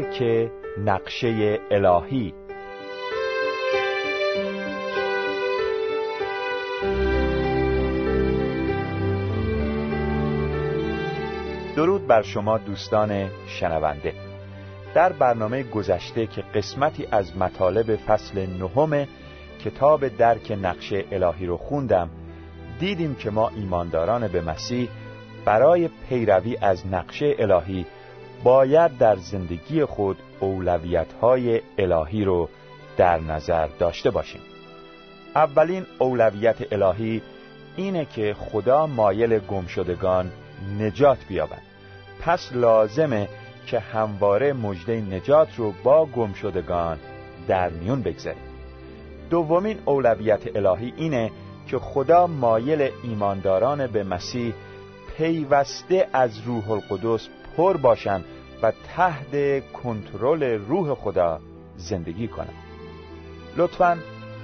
درک نقشه الهی. درود بر شما دوستان شنونده. در برنامه گذشته که قسمتی از مطالب فصل نهم کتاب درک نقشه الهی رو خوندم دیدیم که ما ایمانداران به مسیح برای پیروی از نقشه الهی باید در زندگی خود اولویت های الهی رو در نظر داشته باشیم. اولین اولویت الهی اینه که خدا مایل گمشدگان نجات بیابد. پس لازمه که همواره مژده نجات رو با گمشدگان در میون بگذاریم. دومین اولویت الهی اینه که خدا مایل ایمانداران به مسیح پیوسته از روح القدس پر باشند و تحت کنترل روح خدا زندگی کنند. لطفا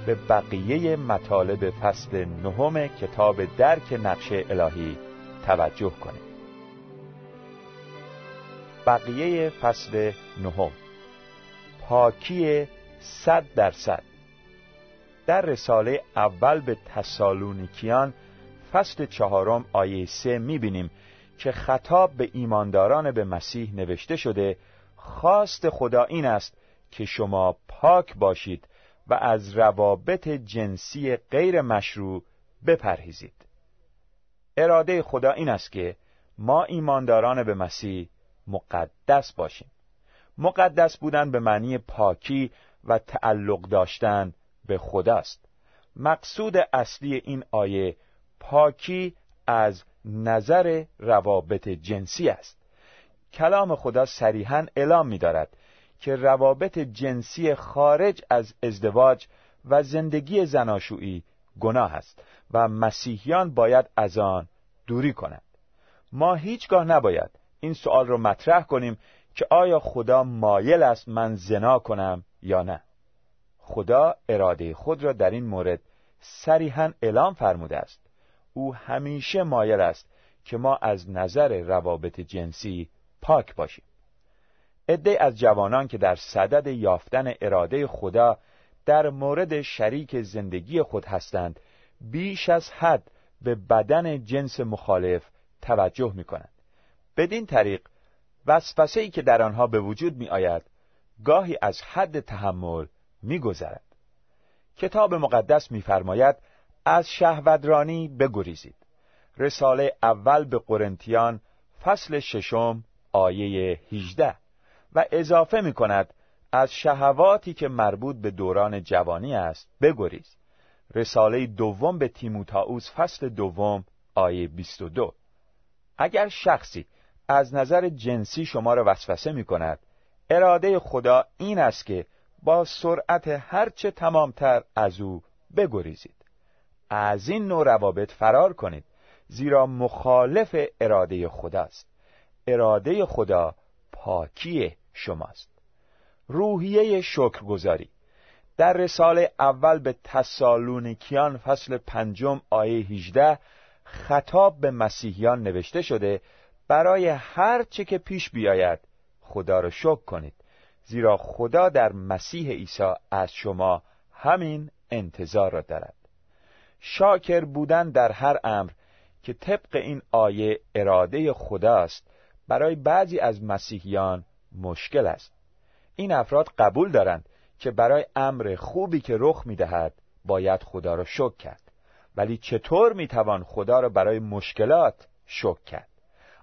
به بقیه مطالب فصل نهم کتاب درک نقشه الهی توجه کنید. بقیه فصل نهم. پاکی صد درصد در رساله اول به تسالونیکیان فصل چهارم آیه سه می‌بینیم که خطاب به ایمانداران به مسیح نوشته شده خواست خدا این است که شما پاک باشید و از روابط جنسی غیر مشروع بپرهیزید. اراده خدا این است که ما ایمانداران به مسیح مقدس باشیم. مقدس بودن به معنی پاکی و تعلق داشتن به خداست. مقصود اصلی این آیه پاکی از نظر روابط جنسی است. کلام خدا صریحا اعلام می دارد که روابط جنسی خارج از ازدواج و زندگی زناشویی گناه است و مسیحیان باید از آن دوری کنند. ما هیچگاه نباید این سوال رو مطرح کنیم که آیا خدا مایل است من زنا کنم یا نه. خدا اراده خود را در این مورد صریحا اعلام فرموده است. او همیشه مایل است که ما از نظر روابط جنسی پاک باشیم عده از جوانان که در صدد یافتن اراده خدا در مورد شریک زندگی خود هستند بیش از حد به بدن جنس مخالف توجه می کنند بدین طریق وسوسه که در آنها به وجود می آید گاهی از حد تحمل می گذرد. کتاب مقدس می‌فرماید از شهوترانی بگریزید. رساله اول به قرنتیان فصل ششم آیه 18 و اضافه می کند از شهواتی که مربوط به دوران جوانی است بگریز. رساله دوم به تیموتائوس فصل دوم آیه 22 اگر شخصی از نظر جنسی شما را وسوسه می کند اراده خدا این است که با سرعت هرچه تمامتر از او بگریزید. از این نوع روابط فرار کنید زیرا مخالف اراده خداست. اراده خدا پاکی شماست. روحیه شکرگزاری. در رساله اول به تسالونیکیان فصل پنجم آیه 18 خطاب به مسیحیان نوشته شده برای هر چه که پیش بیاید خدا را شکر کنید. زیرا خدا در مسیح عیسی از شما همین انتظار را دارد. شاکر بودن در هر امر که طبق این آیه اراده خداست برای بعضی از مسیحیان مشکل است. این افراد قبول دارند که برای امر خوبی که رخ می‌دهد باید خدا را شکر کرد. ولی چطور می‌توان خدا را برای مشکلات شکر کرد؟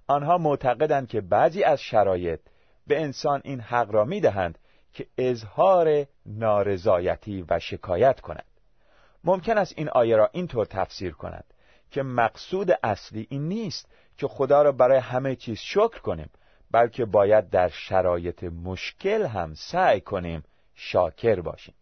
آنها معتقدند که بعضی از شرایط به انسان این حق را می‌دهند که اظهار نارضایتی و شکایت کند. ممکن است این آیه را اینطور تفسیر کند که مقصود اصلی این نیست که خدا را برای همه چیز شکر کنیم بلکه باید در شرایط مشکل هم سعی کنیم شاکر باشیم.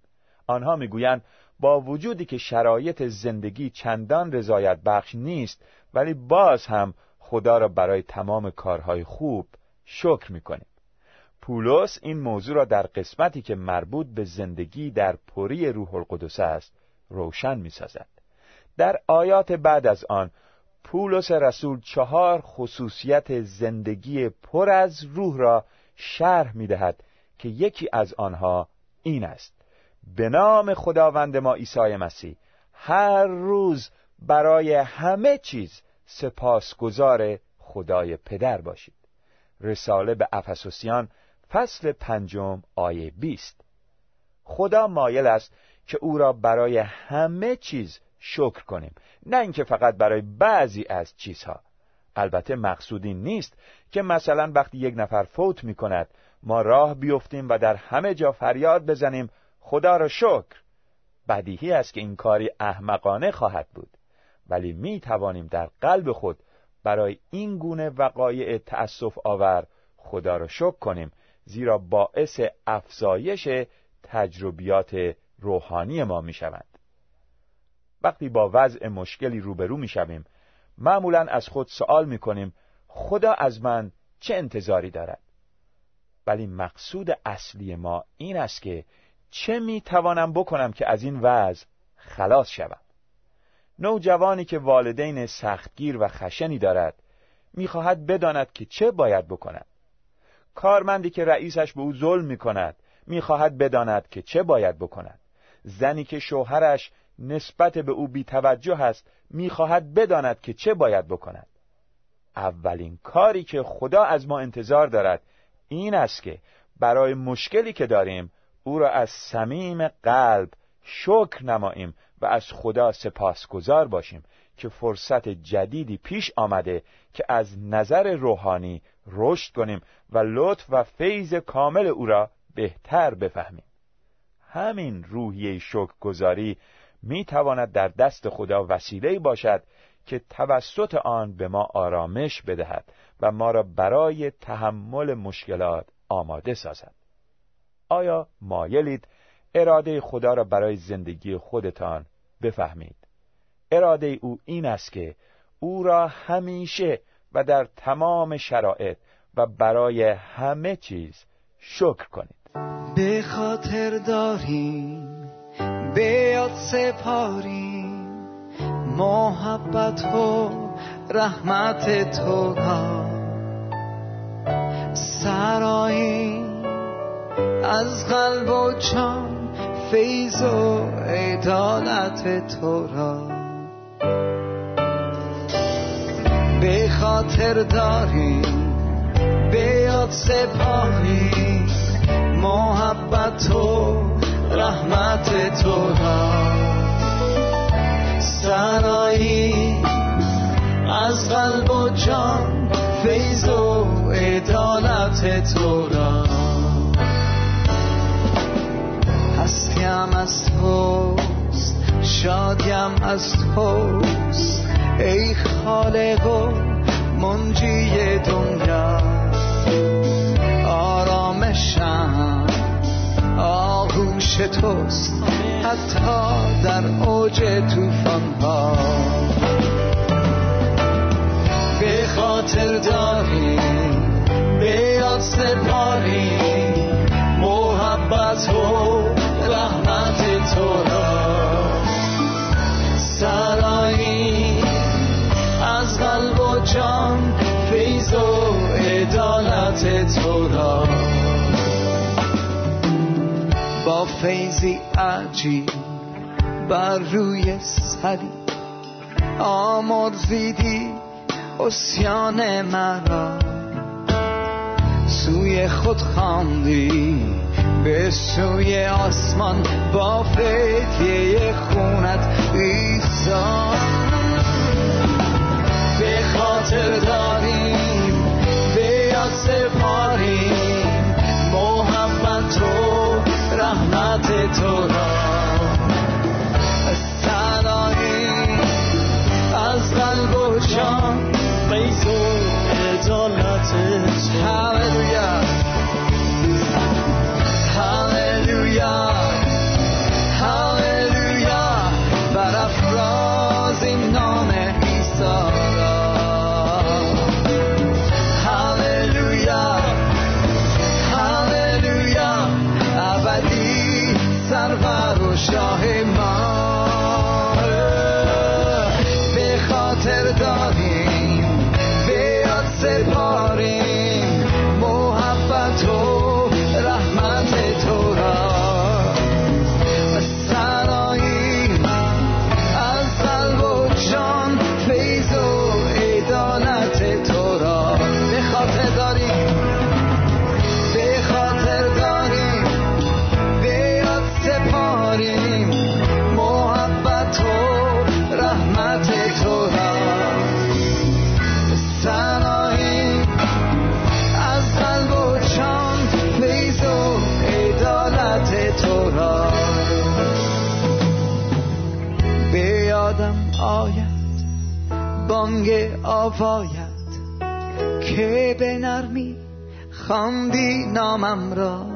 آنها می‌گویند با وجودی که شرایط زندگی چندان رضایت بخش نیست ولی باز هم خدا را برای تمام کارهای خوب شکر می‌کنیم. پولس این موضوع را در قسمتی که مربوط به زندگی در پری روح القدس است روشن می سازد. در آیات بعد از آن پولس رسول چهار خصوصیت زندگی پر از روح را شرح می دهد که یکی از آنها این است. به نام خداوند ما عیسی مسیح هر روز برای همه چیز سپاسگزار خدای پدر باشید. رساله به افسوسیان فصل پنجم آیه بیست. خدا مایل است که او را برای همه چیز شکر کنیم. نه اینکه فقط برای بعضی از چیزها. البته مقصودی نیست که مثلا وقتی یک نفر فوت می کند ما راه بیفتیم و در همه جا فریاد بزنیم خدا را شکر. بدیهی است که این کاری احمقانه خواهد بود. ولی می توانیم در قلب خود برای این گونه وقایع تأسف آور خدا را شکر کنیم زیرا باعث افزایش تجربیات روحانی ما می شوند. وقتی با وضع مشکلی روبرو می شویم معمولا از خود سوال می کنیم خدا از من چه انتظاری دارد؟ ولی مقصود اصلی ما این است که چه می توانم بکنم که از این وضع خلاص شوم. نوجوانی که والدین سختگیر و خشنی دارد می‌خواهد بداند که چه باید بکند. کارمندی که رئیسش به او ظلم می کند می‌خواهد بداند که چه باید بکند. زنی که شوهرش نسبت به او بیتوجه است می‌خواهد بداند که چه باید بکند. اولین کاری که خدا از ما انتظار دارد این است که برای مشکلی که داریم او را از صمیم قلب شکر نماییم و از خدا سپاسگزار باشیم که فرصت جدیدی پیش آمده که از نظر روحانی رشد کنیم و لطف و فیض کامل او را بهتر بفهمیم. همین روحیه شکرگزاری می تواند در دست خدا وسیله باشد که توسط آن به ما آرامش بدهد و ما را برای تحمل مشکلات آماده سازد. آیا مایلید اراده خدا را برای زندگی خودتان بفهمید؟ اراده او این است که او را همیشه و در تمام شرایط و برای همه چیز شکر کنید. به خاطر داریم به یاد سپاریم. محبت و رحمت تو را سراییم. از قلب و جان فیض و عدالت تو را به خاطر داریم به یاد سپاریم. محبت و رحمت تو را. سرایی از قلب و جان فیض و عدالت تو را. هستیم از توست شادیم از توست ای خالق و منجی دنیا. آغوش توست حتی در اوج توفان ها. به خاطر داریم به یاد سپاریم. عجیب بر روی سری. آمرزیدی اسیان مرا. سوی خود خواندی به سوی آسمان با فدیه خونت ایسا به خاطر داریم به یاد نامم را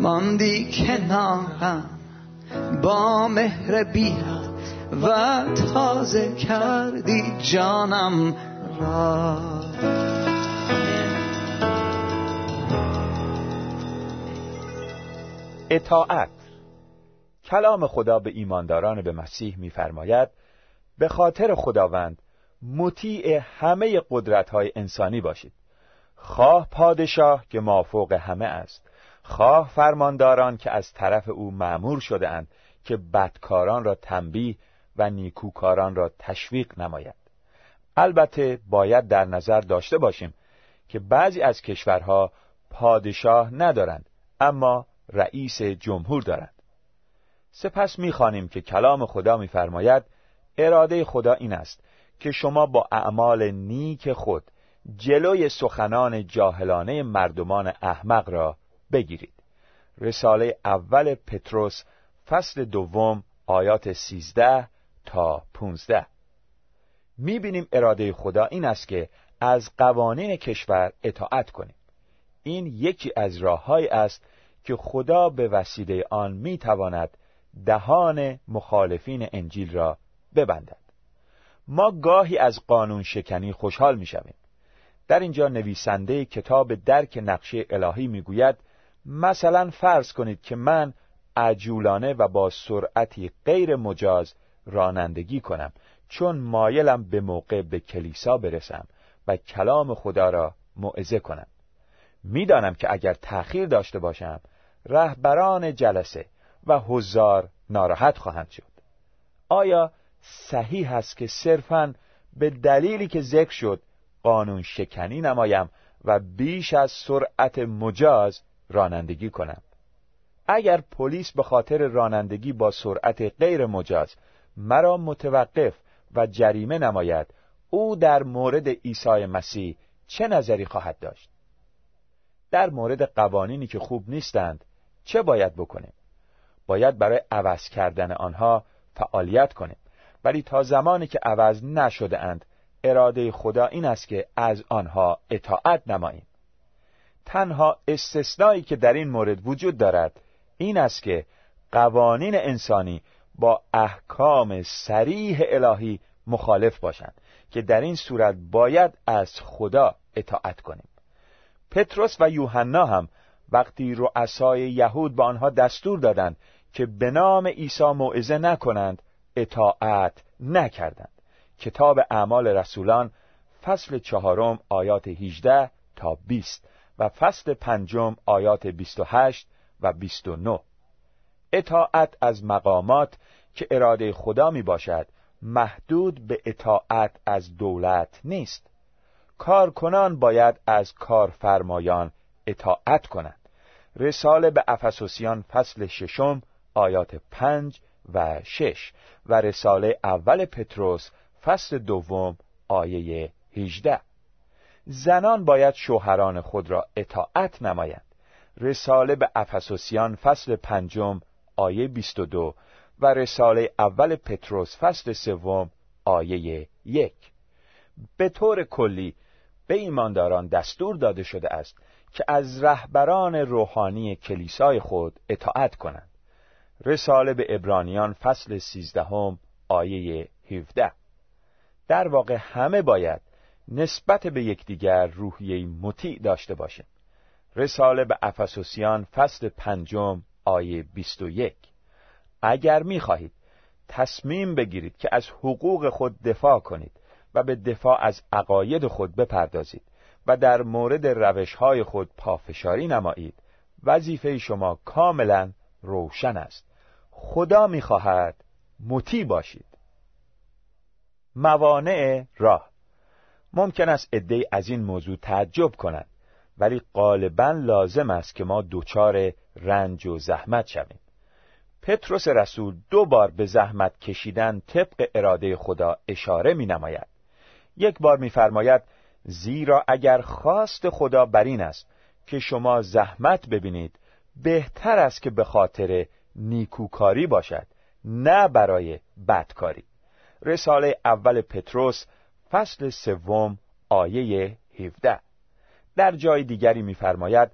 ماندی کنارم با مهر بیاد و تازه کردی جانم را. اطاعت. کلام خدا به ایمانداران به مسیح می‌فرماید به خاطر خداوند مطیع همه قدرت‌های انسانی باشید. خواه پادشاه که مافوق همه است. خواه فرمانداران که از طرف او معمور شده اند که بدکاران را تنبیه و نیکوکاران را تشویق نماید. البته باید در نظر داشته باشیم که بعضی از کشورها پادشاه ندارند اما رئیس جمهور دارند. سپس می‌خوانیم که کلام خدا میفرماید اراده خدا این است که شما با اعمال نیک خود جلوی سخنان جاهلانه مردمان احمق را بگیرید. رساله اول پتروس فصل دوم آیات سیزده تا پونزده. می‌بینیم اراده خدا این است که از قوانین کشور اطاعت کنیم. این یکی از راههایی است که خدا به وسیله آن می‌تواند دهان مخالفین انجیل را ببندد. ما گاهی از قانون شکنی خوشحال می‌شویم. در اینجا نویسنده کتاب درک نقشه الهی می‌گوید مثلا فرض کنید که من عجولانه و با سرعتی غیر مجاز رانندگی کنم چون مایلم به موقع به کلیسا برسم و کلام خدا را موعظه کنم. می‌دانم که اگر تأخیر داشته باشم رهبران جلسه و حضار ناراحت خواهند شد. آیا صحیح است که صرفاً به دلیلی که ذکر شد قانون شکنی نمایم و بیش از سرعت مجاز رانندگی کنم. اگر پلیس به خاطر رانندگی با سرعت غیر مجاز مرا متوقف و جریمه نماید او در مورد عیسی مسیح چه نظری خواهد داشت؟ در مورد قوانینی که خوب نیستند چه باید بکنیم؟ باید برای عوض کردن آنها فعالیت کنیم. ولی تا زمانی که عوض نشده اند اراده خدا این است که از آنها اطاعت نماییم. تنها استثنایی که در این مورد وجود دارد این است که قوانین انسانی با احکام سریح الهی مخالف باشند که در این صورت باید از خدا اطاعت کنیم. پتروس و یوحنا هم وقتی رؤسای یهود به آنها دستور دادند که به نام عیسی موعظه نکنند اطاعت نکردند. کتاب اعمال رسولان فصل چهارم آیات 18 تا 20 و فصل پنجم آیات 28 و 29 اطاعت از مقامات که اراده خدا می باشد محدود به اطاعت از دولت نیست. کارکنان باید از کارفرمایان اطاعت کنند. رساله به افسوسیان فصل ششم آیات پنج و شش و رساله اول پتروس فصل دوم آیه 18 زنان باید شوهران خود را اطاعت نمایند. رساله به افسوسیان فصل پنجم آیه 22 و رساله اول پتروس فصل سوم آیه یک. به طور کلی به ایمانداران دستور داده شده است که از رهبران روحانی کلیسای خود اطاعت کنند. رساله به ابرانیان فصل سیزدهم آیه 17 در واقع همه باید نسبت به یکدیگر روحیه مطیع داشته باشیم. رساله به افسوسیان فصل پنجم آیه 21 اگر می‌خواهید تصمیم بگیرید که از حقوق خود دفاع کنید و به دفاع از عقاید خود بپردازید و در مورد روشهای خود پافشاری نمایید وظیفه شما کاملا روشن است. خدا می‌خواهد مطیع باشید. موانع راه. ممکن است عده از این موضوع تعجب کنند ولی غالبا لازم است که ما دچار رنج و زحمت شویم. پتروس رسول دو بار به زحمت کشیدن طبق اراده خدا اشاره می نماید یک بار میفرماید زیرا اگر خواست خدا بر این است که شما زحمت ببینید بهتر است که به خاطر نیکوکاری باشد نه برای بدکاری. رساله اول پتروس فصل سوم آیه 17 در جای دیگری می‌فرماید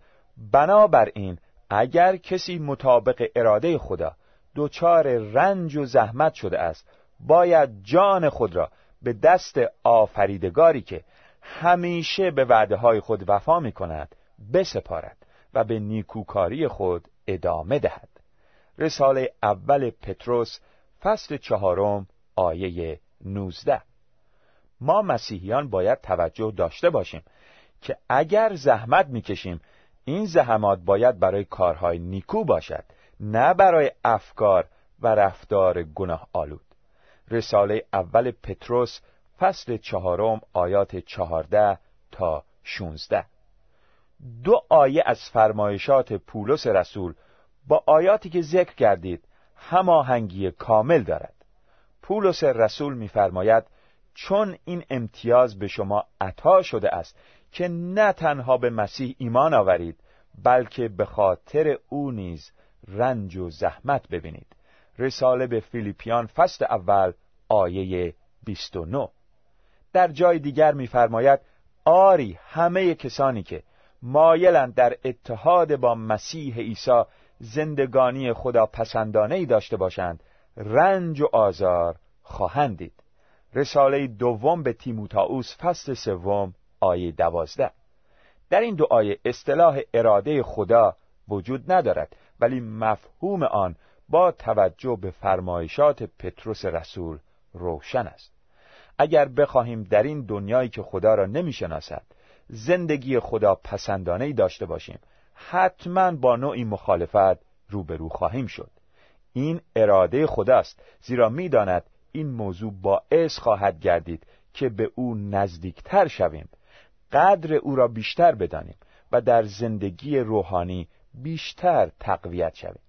بنابراین اگر کسی مطابق اراده خدا دچار رنج و زحمت شده است باید جان خود را به دست آفریدگاری که همیشه به وعده های خود وفا می کند بسپارد و به نیکوکاری خود ادامه دهد. رساله اول پتروس فصل چهارم آیه 19 ما مسیحیان باید توجه داشته باشیم که اگر زحمت می‌کشیم این زحمات باید برای کارهای نیکو باشد نه برای افکار و رفتار گناه آلود. رساله اول پتروس فصل چهارم آیات چهارده تا شونزده. دو آیه از فرمایشات پولس رسول با آیاتی که ذکر کردید هماهنگی کامل دارد. پولس رسول می‌فرماید چون این امتیاز به شما عطا شده است که نه تنها به مسیح ایمان آورید بلکه به خاطر او نیز رنج و زحمت ببینید. رساله به فیلیپیان فصل اول آیه 29 در جای دیگر می‌فرماید آری همه کسانی که مایلند در اتحاد با مسیح عیسی زندگانی خدا پسندانه ای داشته باشند رنج و آزار خواهند دید. رساله دوم به تیموتائوس فصل سوم آیه دوازده. در این آیه اصطلاح اراده خدا وجود ندارد ولی مفهوم آن با توجه به فرمایشات پتروس رسول روشن است. اگر بخواهیم در این دنیایی که خدا را نمی‌شناسد زندگی خدا پسندانه داشته باشیم حتما با نوعی مخالفت روبرو خواهیم شد. این اراده خداست زیرا می‌داند این موضوع باعث خواهد گردید که به او نزدیکتر شویم. قدر او را بیشتر بدانیم و در زندگی روحانی بیشتر تقویت شویم.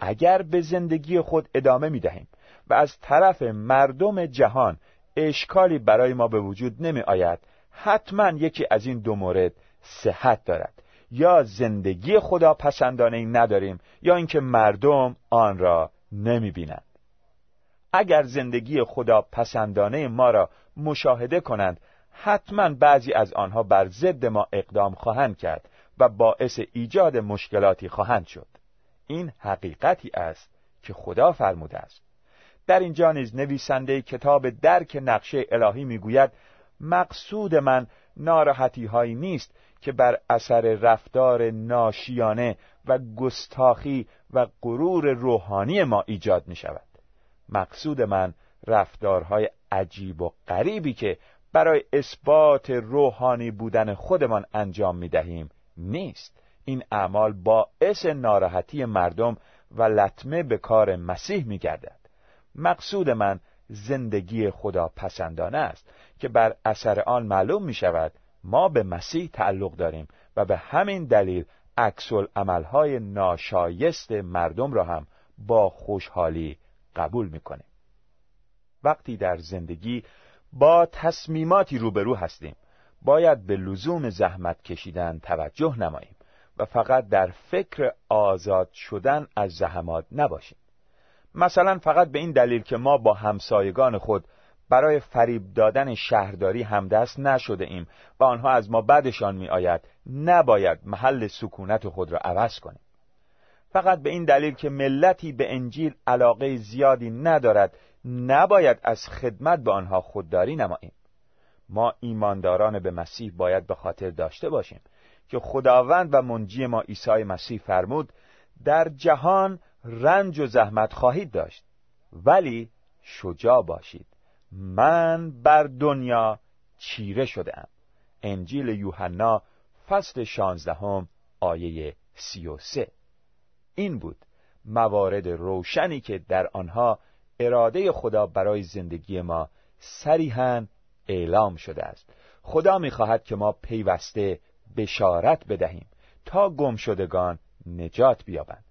اگر به زندگی خود ادامه می دهیم و از طرف مردم جهان اشکالی برای ما به وجود نمی آید حتما یکی از این دو مورد صحت دارد. یا زندگی خدا پسندانه ای نداریم یا اینکه مردم آن را نمی بینند. اگر زندگی خدا پسندانه ما را مشاهده کنند حتما بعضی از آنها بر ضد ما اقدام خواهند کرد و باعث ایجاد مشکلاتی خواهند شد این حقیقتی است که خدا فرموده است در اینجا نیز نویسنده کتاب درک نقشه الهی می‌گوید مقصود من ناراحتی هایی نیست که بر اثر رفتار ناشیانه و گستاخی و غرور روحانی ما ایجاد می شود مقصود من رفتارهای عجیب و غریبی که برای اثبات روحانی بودن خودمان انجام می دهیم نیست. این اعمال باعث ناراحتی مردم و لطمه به کار مسیح می گردد مقصود من زندگی خدا پسندانه است که بر اثر آن معلوم می شود ما به مسیح تعلق داریم و به همین دلیل عکس عملهای ناشایست مردم را هم با خوشحالی قبول می‌کنیم. وقتی در زندگی با تصمیماتی روبرو هستیم باید به لزوم زحمت کشیدن توجه نماییم و فقط در فکر آزاد شدن از زحمات نباشیم. مثلا فقط به این دلیل که ما با همسایگان خود برای فریب دادن شهرداری همدست نشده ایم و آنها از ما بدشان می آید نباید محل سکونت خود را عوض کنیم. فقط به این دلیل که ملتی به انجیل علاقه زیادی ندارد نباید از خدمت به آنها خودداری نماییم. ما ایمانداران به مسیح باید به خاطر داشته باشیم که خداوند و منجی ما عیسی مسیح فرمود در جهان رنج و زحمت خواهید داشت. ولی شجاع باشید. من بر دنیا چیره شدم انجیل یوحنا فصل شانزدهم آیه سی و سه. این بود موارد روشنی که در آنها اراده خدا برای زندگی ما صریحا اعلام شده است. خدا می‌خواهد که ما پیوسته بشارت بدهیم تا گمشدگان نجات بیابند.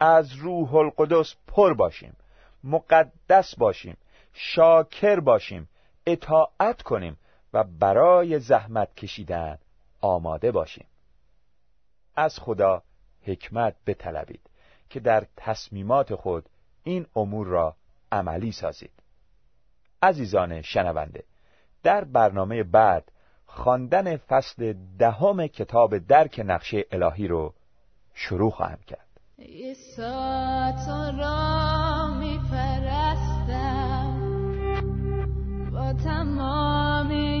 از روح القدس پر باشیم مقدس باشیم شاکر باشیم اطاعت کنیم و برای زحمت کشیدن آماده باشیم. از خدا حکمت بطلبید که در تصمیمات خود این امور را عملی سازید. عزیزان شنونده در برنامه بعد خواندن فصل دهم کتاب درک نقشه الهی رو شروع خواهم کرد. ایسا را می پرستم با تمامی